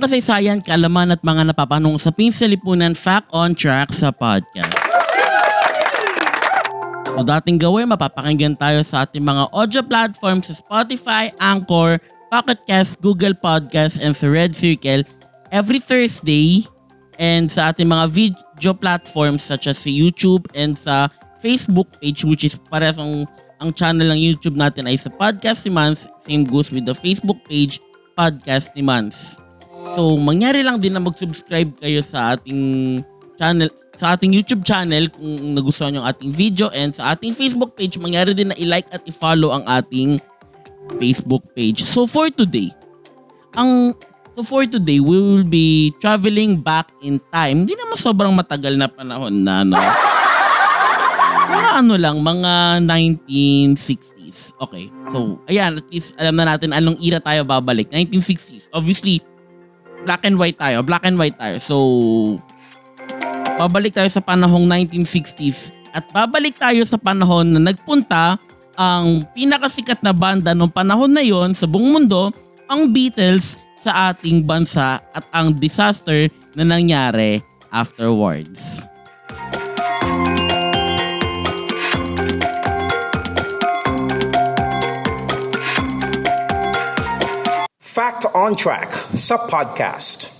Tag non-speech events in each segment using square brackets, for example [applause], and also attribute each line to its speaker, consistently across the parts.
Speaker 1: Kwentong kasaysayan, kaalaman at mga napapanong sa sa lipunan Fact on Track sa podcast. So dating gawin, mapapakinggan tayo sa ating mga audio platforms sa Spotify, Anchor, Pocket Cast, Google Podcast, and sa Red Circle every Thursday and sa ating mga video platforms such as sa YouTube and sa Facebook page which is ang, ang channel ng YouTube natin ay sa Podcast ni Mans. Same goes with the Facebook page Podcast ni Mans. So, mangyari lang din na mag-subscribe kayo sa ating channel, sa ating YouTube channel kung nagustuhan nyo ang ating video and sa ating Facebook page, mangyari din na i-like at i-follow ang ating Facebook page. So, for today, ang So for today, we will be traveling back in time. Hindi naman sobrang matagal na panahon na, no? Mga ano lang, mga 1960s. Okay. So, ayan, at least alam na natin anong era tayo babalik. 1960s. Obviously, black and white tayo. Black and white tayo. So, babalik tayo sa panahong 1960s. At babalik tayo sa panahon na nagpunta ang pinakasikat na banda noong panahon na yon sa buong mundo, ang Beatles sa ating bansa at ang disaster na nangyari afterwards.
Speaker 2: Fact on Track sa podcast.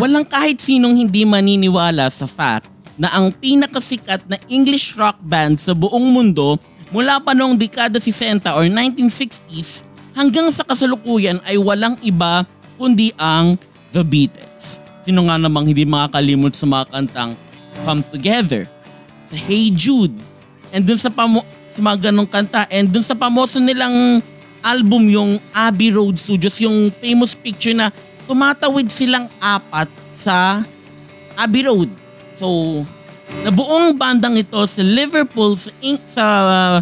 Speaker 1: Walang kahit sinong hindi maniniwala sa fact na ang pinakasikat na English rock band sa buong mundo mula pa noong dekada 60 or 1960s hanggang sa kasalukuyan ay walang iba kundi ang The Beatles. Sino nga namang hindi makakalimot sa mga kantang Come Together, sa Hey Jude, and dun sa, pamo- sa mga ganong kanta, and dun sa pamoso nilang album yung Abbey Road Studios, yung famous picture na tumatawid silang apat sa Abbey Road. So, nabuong bandang ito sa Liverpool sa, Ing- sa uh,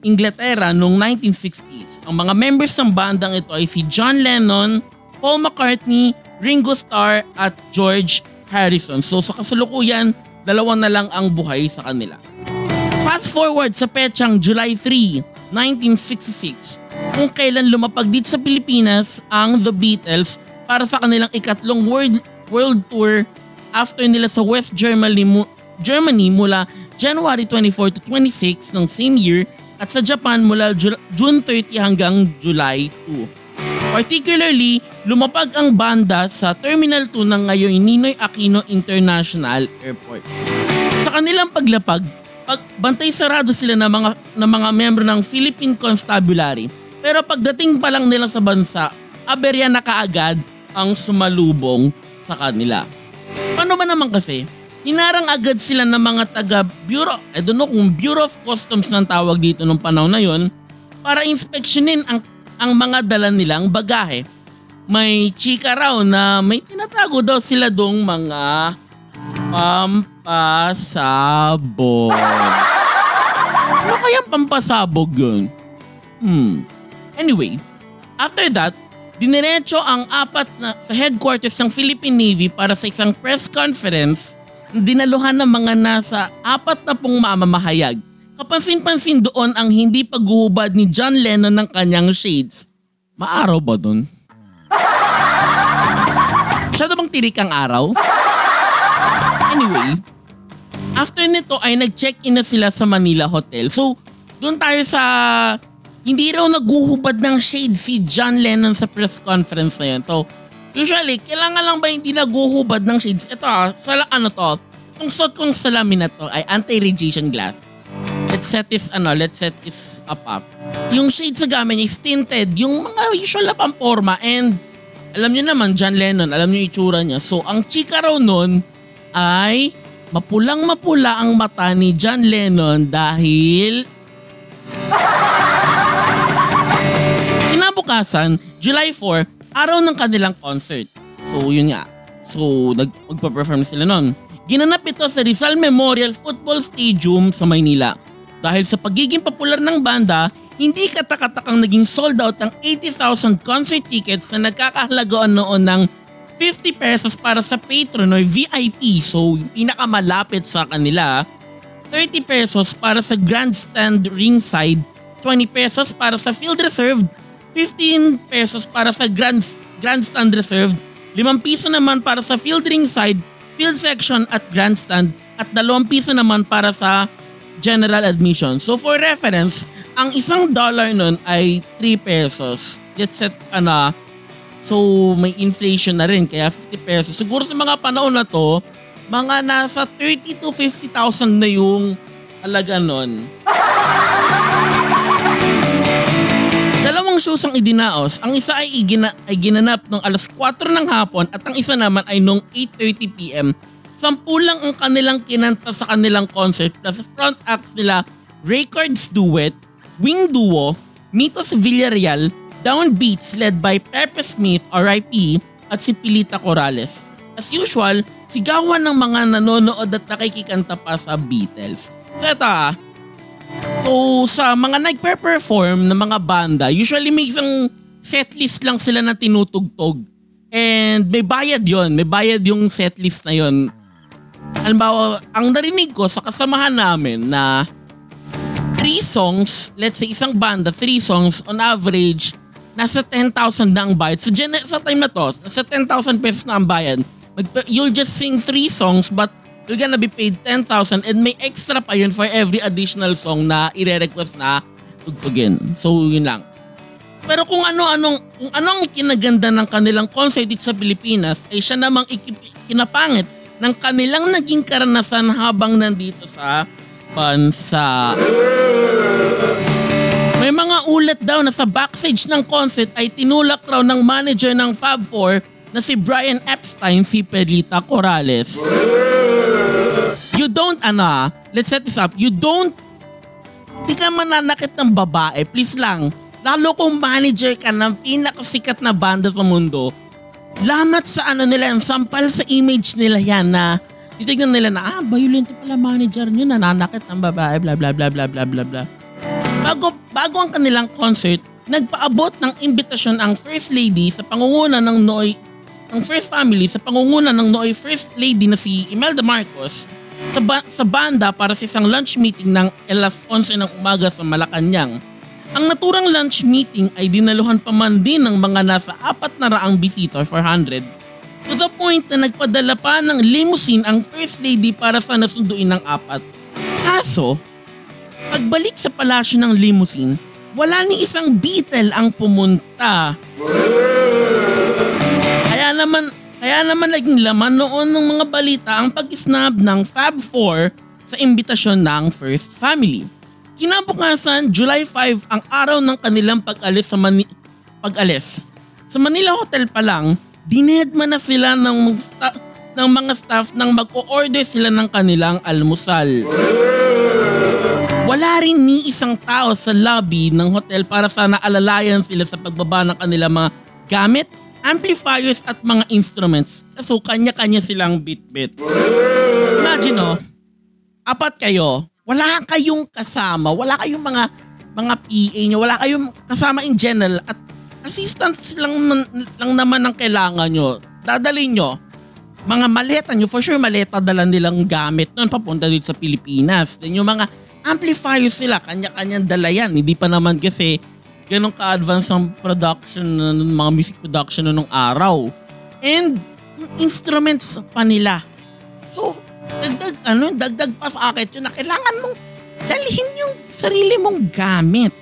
Speaker 1: Inglaterra noong 1960s. Ang mga members ng bandang ito ay si John Lennon, Paul McCartney, Ringo Starr at George Harrison. So sa kasalukuyan, dalawa na lang ang buhay sa kanila. Fast forward sa petsang July 3, 1966, kung kailan lumapag dito sa Pilipinas ang The Beatles para sa kanilang ikatlong world, world tour after nila sa West Germany, Germany mula January 24 to 26 ng same year at sa Japan mula Ju- June 30 hanggang July 2. Particularly, lumapag ang banda sa Terminal 2 ng ngayon Ninoy Aquino International Airport. Sa kanilang paglapag, pagbantay sarado sila ng mga, ng mga membro ng Philippine Constabulary. Pero pagdating pa lang nila sa bansa, aberya na kaagad ang sumalubong sa kanila. Paano ba naman kasi? Hinarang agad sila ng mga taga Bureau, I don't know kung Bureau of Customs ng tawag dito nung panahon na yon para inspeksyonin ang, ang mga dala nilang bagahe. May chika raw na may tinatago daw sila dong mga pampasabog. Ano kayang pampasabog yun? Hmm. Anyway, after that, diniretso ang apat na sa headquarters ng Philippine Navy para sa isang press conference na dinaluhan ng mga nasa apat na pong mamamahayag. Kapansin-pansin doon ang hindi paghuhubad ni John Lennon ng kanyang shades. Maaraw ba doon? Masyado bang tirik ang araw? Anyway, after nito ay nag-check-in na sila sa Manila Hotel. So, doon tayo sa hindi raw naguhubad ng shade si John Lennon sa press conference na yun. So, usually, kailangan lang ba hindi naguhubad ng shades? Ito ah, sa ano to, itong suot kong salamin na to ay anti-radiation glasses. Let's set this, ano, let's set this up up. Yung shades sa gamit niya is tinted, yung mga usual na pamporma and alam niyo naman, John Lennon, alam niyo itsura niya. So, ang chika raw nun ay mapulang mapula ang mata ni John Lennon dahil [laughs] Kinabukasan, July 4, araw ng kanilang concert. So yun nga. So nag magpa-perform sila noon. Ginanap ito sa Rizal Memorial Football Stadium sa Maynila. Dahil sa pagiging popular ng banda, hindi katakatakang naging sold out ang 80,000 concert tickets na nagkakahalagaan noon ng 50 pesos para sa patron or VIP. So yung pinakamalapit sa kanila, 30 pesos para sa grandstand ringside, 20 pesos para sa field reserved, 15 pesos para sa grand, grandstand reserved, 5 piso naman para sa field ringside, field section at grandstand, at 2 piso naman para sa general admission. So for reference, ang isang dollar nun ay 3 pesos. Let's set ano, so may inflation na rin kaya 50 pesos. Siguro sa mga panahon na to, mga nasa 30 to 50,000 na yung alaga nun. [laughs] Dalawang shows ang idinaos. Ang isa ay, igina, ay ginanap noong alas 4 ng hapon at ang isa naman ay noong 8.30pm. Sampu lang ang kanilang kinanta sa kanilang concert plus front acts nila Records Duet, Wing Duo, Mitos Villarreal, Downbeats led by Pepe Smith RIP at si Pilita Corrales. As usual, sigawan ng mga nanonood at nakikikanta pa sa Beatles. So ito ah, So sa mga nagpe-perform ng mga banda, usually may isang setlist lang sila na tinutugtog. And may bayad yon, may bayad yung setlist na yon. Halimbawa, ang narinig ko sa kasamahan namin na three songs, let's say isang banda, three songs, on average, nasa 10,000 na ang bayad. So gen- sa time na to, nasa 10,000 pesos na ang bayad. Mag- you'll just sing three songs but you're gonna be paid 10,000 and may extra pa yun for every additional song na ire-request na tugtugin. So yun lang. Pero kung ano-anong kung anong kinaganda ng kanilang concert dito sa Pilipinas ay siya namang ikip- kinapangit ng kanilang naging karanasan habang nandito sa bansa. May mga ulat daw na sa backstage ng concert ay tinulak raw ng manager ng Fab Four na si Brian Epstein si Perlita Corrales. You don't, ah, let's set this up. You don't, hindi ka mananakit ng babae. Please lang. Lalo kung manager ka ng pinakasikat na banda sa mundo, lamat sa ano nila, ang sampal sa image nila yan na titignan nila na, ah, violent pala manager nyo, nananakit ng babae, bla bla bla bla bla bla bla. Bago, bago ang kanilang concert, nagpaabot ng imbitasyon ang First Lady sa pangunguna ng Noy, ang First Family sa pangunguna ng Noy First Lady na si Imelda Marcos sa, ba- sa banda para sa isang lunch meeting ng alas 11 ng umaga sa Malacanang. Ang naturang lunch meeting ay dinaluhan pa man din ng mga nasa apat na raang bisita 400 to the point na nagpadala pa ng limousine ang First Lady para sa nasunduin ng apat. Kaso, pagbalik sa palasyo ng limousine, wala ni isang Beatle ang pumunta. Kaya naman, kaya naman naging laman noon ng mga balita ang pag-snub ng Fab Four sa imbitasyon ng First Family. Kinabukasan, July 5 ang araw ng kanilang pag-alis sa Mani- pag-alis. Sa Manila Hotel pa lang, dinedma na sila ng, sta- ng mga staff nang mag-o-order sila ng kanilang almusal. Wala rin ni isang tao sa lobby ng hotel para sana alalayan sila sa pagbaba ng kanilang mga gamit, amplifiers at mga instruments. So kanya-kanya silang bit-bit. Imagine oh, apat kayo, wala kayong kasama, wala kayong mga mga PA nyo, wala kayong kasama in general at assistance lang, lang naman ang kailangan nyo. Dadalhin nyo, mga maleta nyo, for sure maleta dala nilang gamit nun papunta dito sa Pilipinas. Then yung mga amplifiers nila, kanya-kanyang dala yan. Hindi pa naman kasi ganun ka-advance ang production, ng mga music production nung araw. And yung instruments pa nila. So, dagdag, ano, dagdag pa akin yun na kailangan mong dalhin yung sarili mong gamit.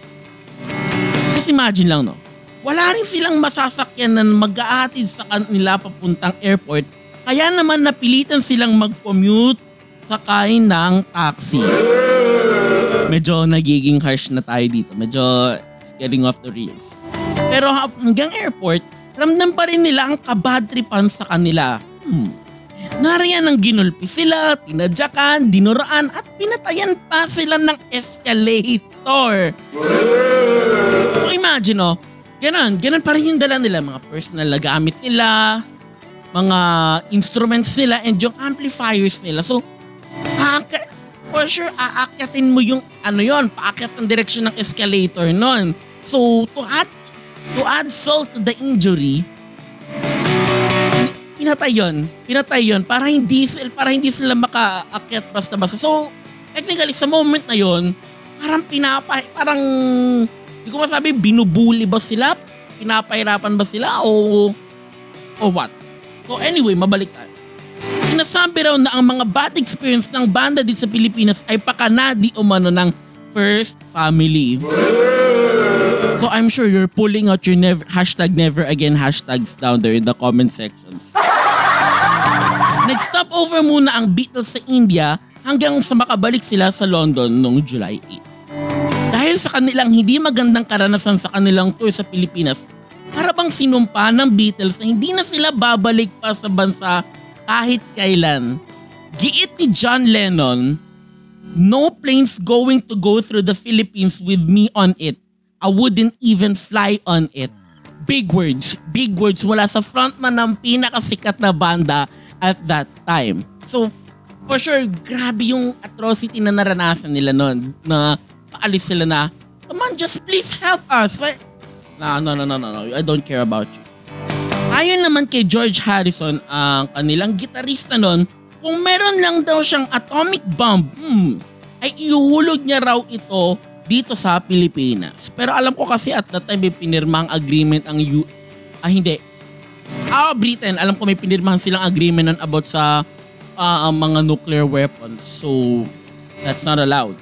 Speaker 1: Just imagine lang, no? Wala rin silang masasakyan na mag-aatid sa kanila papuntang airport. Kaya naman napilitan silang mag-commute sakay ng taxi. Medyo nagiging harsh na tayo dito. Medyo getting off the rails. Pero hanggang airport, ramdam pa rin nila ang kabadripan sa kanila. Hmm. Nariyan ang ginulpi sila, tinadyakan, dinuraan at pinatayan pa sila ng escalator. So imagine oh, ganun, ganun pa rin yung dala nila, mga personal na gamit nila, mga instruments nila and yung amplifiers nila. So, aaka- for sure, aakyatin mo yung ano yon, paakyat ng direksyon ng escalator nun. So, to add, to add salt to the injury, pinatay yun. Pinatay yun para hindi, para hindi sila makaakyat basta-basta. So, technically, sa moment na yon parang pinapay, parang, hindi ko masabi, binubuli ba sila? Pinapahirapan ba sila? O, o what? So anyway, mabalik tayo. Sinasabi raw na ang mga bad experience ng banda dito sa Pilipinas ay pakanadi umano ng first family. So I'm sure you're pulling out your never, hashtag never again hashtags down there in the comment sections. Nag-stop over muna ang Beatles sa India hanggang sa makabalik sila sa London noong July 8. Dahil sa kanilang hindi magandang karanasan sa kanilang tour sa Pilipinas, para bang sinumpa ng Beatles na hindi na sila babalik pa sa bansa kahit kailan. Giit ni John Lennon, No planes going to go through the Philippines with me on it. I wouldn't even fly on it. Big words, big words mula sa frontman ng pinakasikat na banda at that time. So, for sure, grabe yung atrocity na naranasan nila noon na paalis sila na, come on, just please help us. Like, no, no, no, no, no, no, I don't care about you. Ayon naman kay George Harrison, ang kanilang gitarista noon, kung meron lang daw siyang atomic bomb, hmm, ay ihuhulog niya raw ito dito sa Pilipinas. Pero alam ko kasi at that time may pinirma agreement ang U... Ah, hindi. Ah, Britain. Alam ko may pinirmahan silang agreement about sa ah, mga nuclear weapons. So, that's not allowed.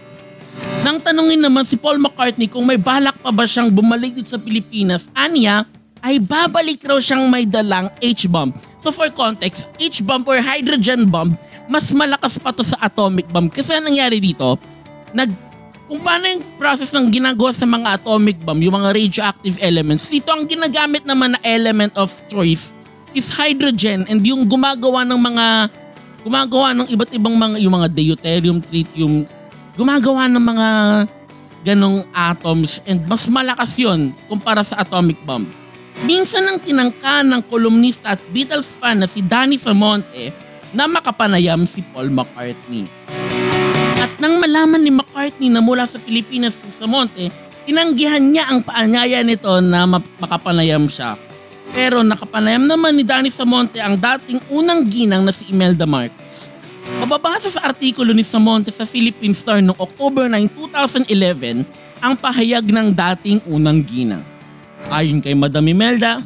Speaker 1: Nang tanungin naman si Paul McCartney kung may balak pa ba siyang bumalik dito sa Pilipinas, anya ay babalik raw siyang may dalang H-bomb. So for context, H-bomb or hydrogen bomb, mas malakas pa to sa atomic bomb. Kasi ang nangyari dito, nag kung paano yung process ng ginagawa sa mga atomic bomb, yung mga radioactive elements, dito ang ginagamit naman na element of choice is hydrogen and yung gumagawa ng mga gumagawa ng iba't ibang mga yung mga deuterium, tritium, gumagawa ng mga ganong atoms and mas malakas yon kumpara sa atomic bomb. Minsan ang tinangka ng kolumnista at Beatles fan na si Danny Samonte na makapanayam si Paul McCartney. At nang malaman ni McCartney na mula sa Pilipinas si Samonte, tinanggihan niya ang paanyaya nito na makapanayam siya. Pero nakapanayam naman ni Danny Samonte ang dating unang ginang na si Imelda Marcos. Mababasa sa artikulo ni Samonte sa Philippine Star noong October 9, 2011 ang pahayag ng dating unang ginang. Ayon kay Madam Imelda,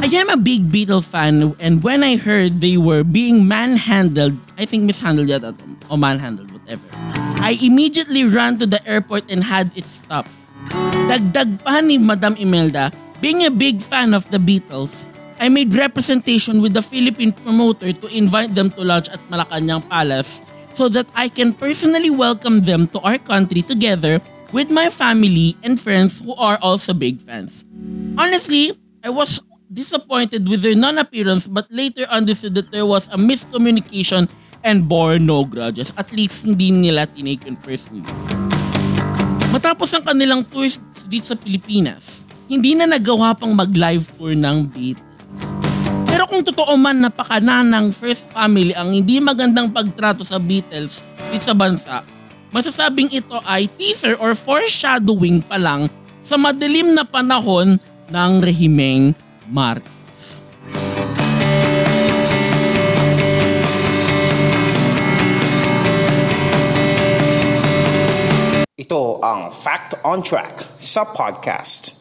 Speaker 1: I am a big Beatle fan and when I heard they were being manhandled, I think mishandled yata to, o manhandled, whatever. I immediately ran to the airport and had it stopped. Dagdag pa ni Madam Imelda, being a big fan of the Beatles, I made representation with the Philippine promoter to invite them to lunch at Malacanang Palace so that I can personally welcome them to our country together with my family and friends who are also big fans. Honestly, I was disappointed with their non-appearance but later understood that there was a miscommunication and bore no grudges. At least hindi nila tinake yun personally. Matapos ang kanilang tours dito sa Pilipinas, hindi na nagawa pang mag-live tour ng Beatles. Pero kung totoo man napakana ng First Family ang hindi magandang pagtrato sa Beatles dito sa bansa, masasabing ito ay teaser or foreshadowing pa lang sa madilim na panahon ng rehimeng Marcos.
Speaker 2: Ito ang Fact on Track sa podcast.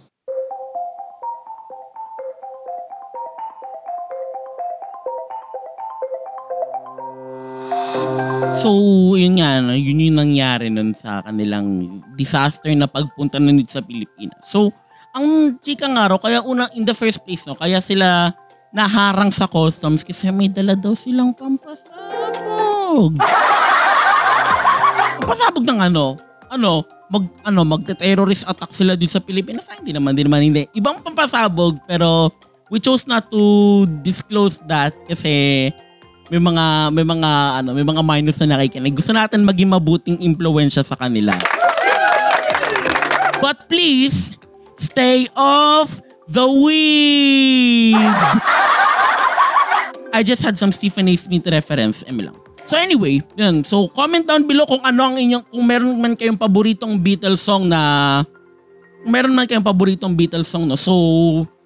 Speaker 1: So, yun nga, no, yun yung nangyari nun sa kanilang disaster na pagpunta nun dito sa Pilipinas. So, ang chika nga raw, kaya una, in the first place, no, kaya sila naharang sa customs kasi may dala daw silang pampasabog. pampasabog ng ano? Ano? Mag, ano, magte-terrorist attack sila dito sa Pilipinas? Ay, hindi naman, hindi naman, hindi. Ibang pampasabog, pero we chose not to disclose that kasi may mga may mga ano, may mga minus na nakikinig. Gusto natin maging mabuting impluwensya sa kanila. But please, stay off the weed. I just had some Stephen A. Smith reference, eme lang. So anyway, yun. So comment down below kung ano ang inyong, kung meron man kayong paboritong Beatles song na, meron man kayong paboritong Beatles song, no? So,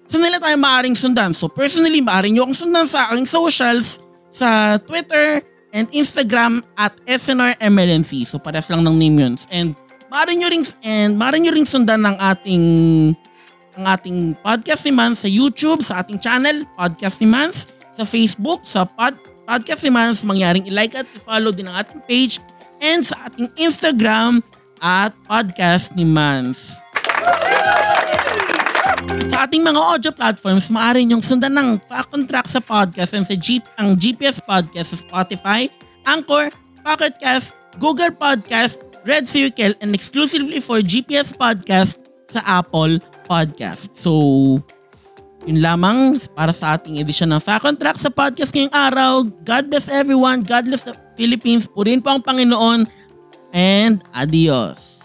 Speaker 1: saan nila tayo maaaring sundan? So personally, maaaring nyo akong sundan sa aking socials, sa Twitter and Instagram at SNRMLNC. So pares lang ng name yun. And maaari nyo ring, and maaari nyo ring sundan ng ating ang ating podcast ni Mans sa YouTube, sa ating channel, Podcast ni Mans, sa Facebook, sa pod, Podcast ni Mans, mangyaring i-like at i-follow din ang ating page, and sa ating Instagram at Podcast ni Mans. Sa ating mga audio platforms, maaari niyong sundan ng Fact on Track sa podcast and sa Jeep, ang GPS Podcast sa Spotify, Anchor, Pocket Cast, Google Podcast, Red Circle, and exclusively for GPS Podcast sa Apple Podcast. So, yun lamang para sa ating edisyon ng Fact on Track sa podcast ngayong araw. God bless everyone. God bless the Philippines. Purihin po ang Panginoon. And adios.